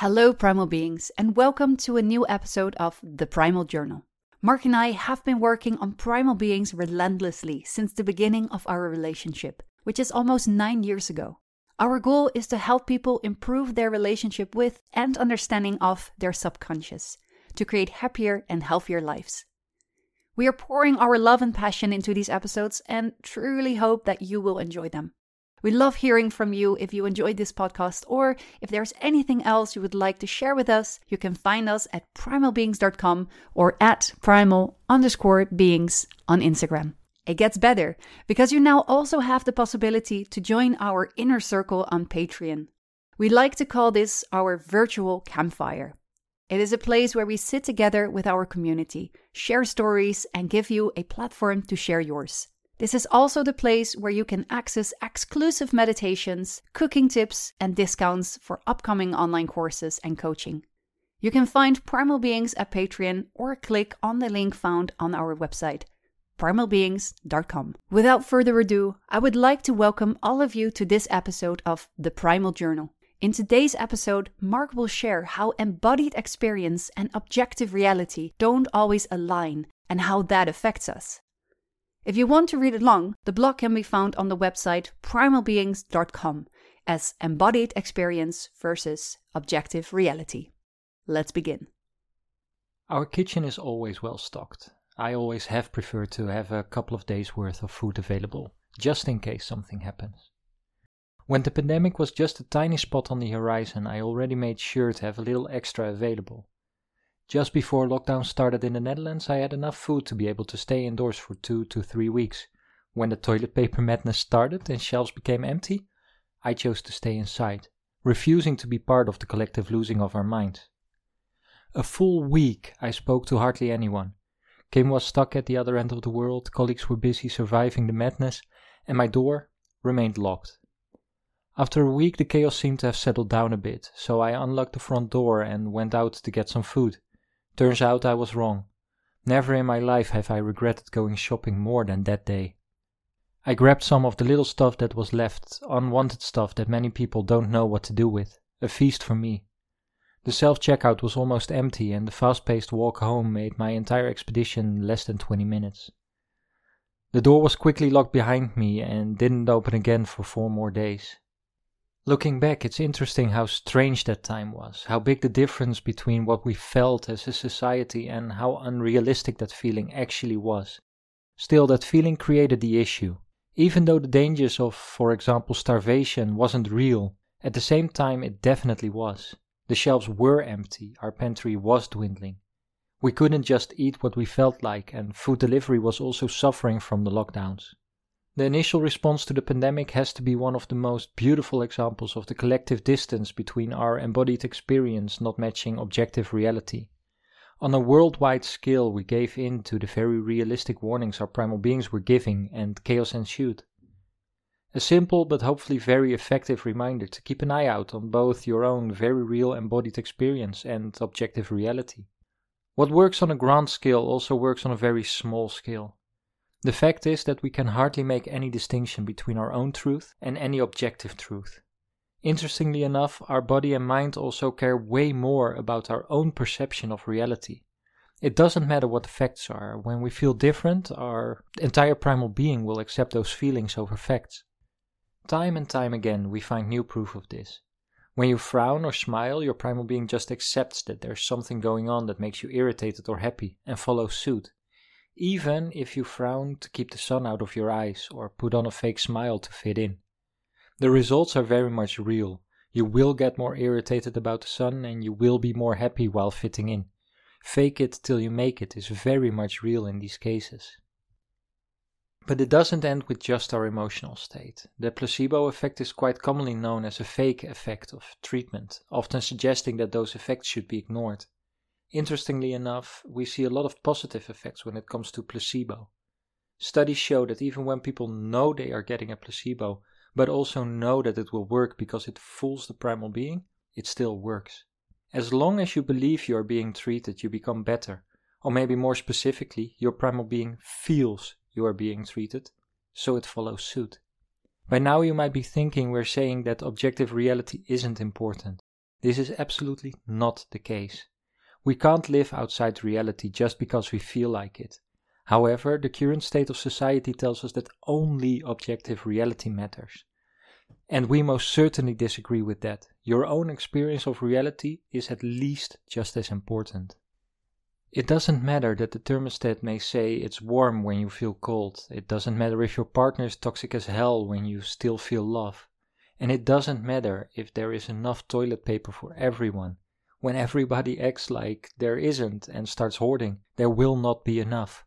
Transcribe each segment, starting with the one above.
Hello, Primal Beings, and welcome to a new episode of The Primal Journal. Mark and I have been working on Primal Beings relentlessly since the beginning of our relationship, which is almost nine years ago. Our goal is to help people improve their relationship with and understanding of their subconscious to create happier and healthier lives. We are pouring our love and passion into these episodes and truly hope that you will enjoy them. We love hearing from you if you enjoyed this podcast or if there's anything else you would like to share with us. You can find us at primalbeings.com or at primal underscore beings on Instagram. It gets better because you now also have the possibility to join our inner circle on Patreon. We like to call this our virtual campfire. It is a place where we sit together with our community, share stories, and give you a platform to share yours. This is also the place where you can access exclusive meditations, cooking tips, and discounts for upcoming online courses and coaching. You can find Primal Beings at Patreon or click on the link found on our website, primalbeings.com. Without further ado, I would like to welcome all of you to this episode of The Primal Journal. In today's episode, Mark will share how embodied experience and objective reality don't always align and how that affects us. If you want to read it long, the blog can be found on the website primalbeings.com as embodied experience versus objective reality. Let's begin. Our kitchen is always well stocked. I always have preferred to have a couple of days worth of food available, just in case something happens. When the pandemic was just a tiny spot on the horizon, I already made sure to have a little extra available. Just before lockdown started in the Netherlands, I had enough food to be able to stay indoors for two to three weeks. When the toilet paper madness started and shelves became empty, I chose to stay inside, refusing to be part of the collective losing of our minds. A full week I spoke to hardly anyone. Kim was stuck at the other end of the world, colleagues were busy surviving the madness, and my door remained locked. After a week, the chaos seemed to have settled down a bit, so I unlocked the front door and went out to get some food. Turns out I was wrong. Never in my life have I regretted going shopping more than that day. I grabbed some of the little stuff that was left, unwanted stuff that many people don't know what to do with. A feast for me. The self checkout was almost empty, and the fast paced walk home made my entire expedition less than 20 minutes. The door was quickly locked behind me and didn't open again for four more days. Looking back, it's interesting how strange that time was, how big the difference between what we felt as a society and how unrealistic that feeling actually was. Still, that feeling created the issue. Even though the dangers of, for example, starvation wasn't real, at the same time it definitely was. The shelves were empty, our pantry was dwindling. We couldn't just eat what we felt like, and food delivery was also suffering from the lockdowns. The initial response to the pandemic has to be one of the most beautiful examples of the collective distance between our embodied experience not matching objective reality. On a worldwide scale, we gave in to the very realistic warnings our primal beings were giving, and chaos ensued. A simple but hopefully very effective reminder to keep an eye out on both your own very real embodied experience and objective reality. What works on a grand scale also works on a very small scale. The fact is that we can hardly make any distinction between our own truth and any objective truth. Interestingly enough, our body and mind also care way more about our own perception of reality. It doesn't matter what the facts are, when we feel different, our entire primal being will accept those feelings over facts. Time and time again, we find new proof of this. When you frown or smile, your primal being just accepts that there's something going on that makes you irritated or happy and follows suit even if you frown to keep the sun out of your eyes or put on a fake smile to fit in. The results are very much real. You will get more irritated about the sun and you will be more happy while fitting in. Fake it till you make it is very much real in these cases. But it doesn't end with just our emotional state. The placebo effect is quite commonly known as a fake effect of treatment, often suggesting that those effects should be ignored. Interestingly enough, we see a lot of positive effects when it comes to placebo. Studies show that even when people know they are getting a placebo, but also know that it will work because it fools the primal being, it still works. As long as you believe you are being treated, you become better. Or maybe more specifically, your primal being feels you are being treated, so it follows suit. By now, you might be thinking we're saying that objective reality isn't important. This is absolutely not the case. We can't live outside reality just because we feel like it. However, the current state of society tells us that only objective reality matters. And we most certainly disagree with that. Your own experience of reality is at least just as important. It doesn't matter that the thermostat may say it's warm when you feel cold. It doesn't matter if your partner is toxic as hell when you still feel love. And it doesn't matter if there is enough toilet paper for everyone. When everybody acts like there isn't and starts hoarding, there will not be enough.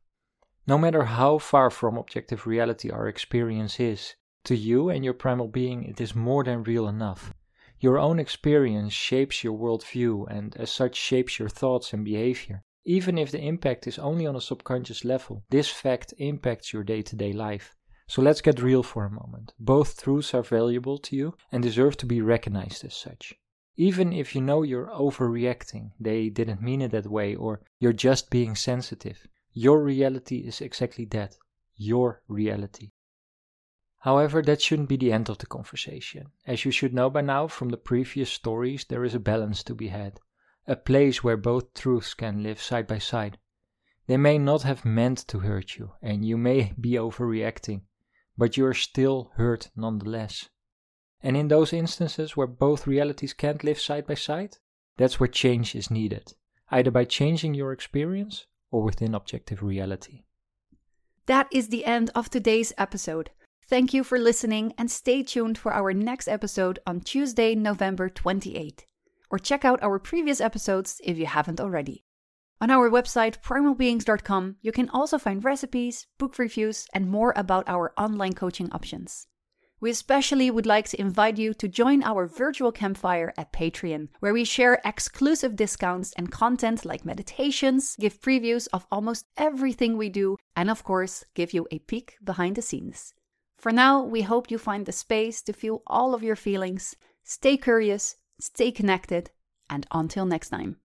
No matter how far from objective reality our experience is, to you and your primal being it is more than real enough. Your own experience shapes your worldview and as such shapes your thoughts and behavior. Even if the impact is only on a subconscious level, this fact impacts your day to day life. So let's get real for a moment. Both truths are valuable to you and deserve to be recognized as such. Even if you know you're overreacting, they didn't mean it that way, or you're just being sensitive, your reality is exactly that your reality. However, that shouldn't be the end of the conversation. As you should know by now from the previous stories, there is a balance to be had, a place where both truths can live side by side. They may not have meant to hurt you, and you may be overreacting, but you are still hurt nonetheless. And in those instances where both realities can't live side by side, that's where change is needed, either by changing your experience or within objective reality. That is the end of today's episode. Thank you for listening and stay tuned for our next episode on Tuesday, November 28. Or check out our previous episodes if you haven't already. On our website, primalbeings.com, you can also find recipes, book reviews, and more about our online coaching options. We especially would like to invite you to join our virtual campfire at Patreon, where we share exclusive discounts and content like meditations, give previews of almost everything we do, and of course, give you a peek behind the scenes. For now, we hope you find the space to feel all of your feelings, stay curious, stay connected, and until next time.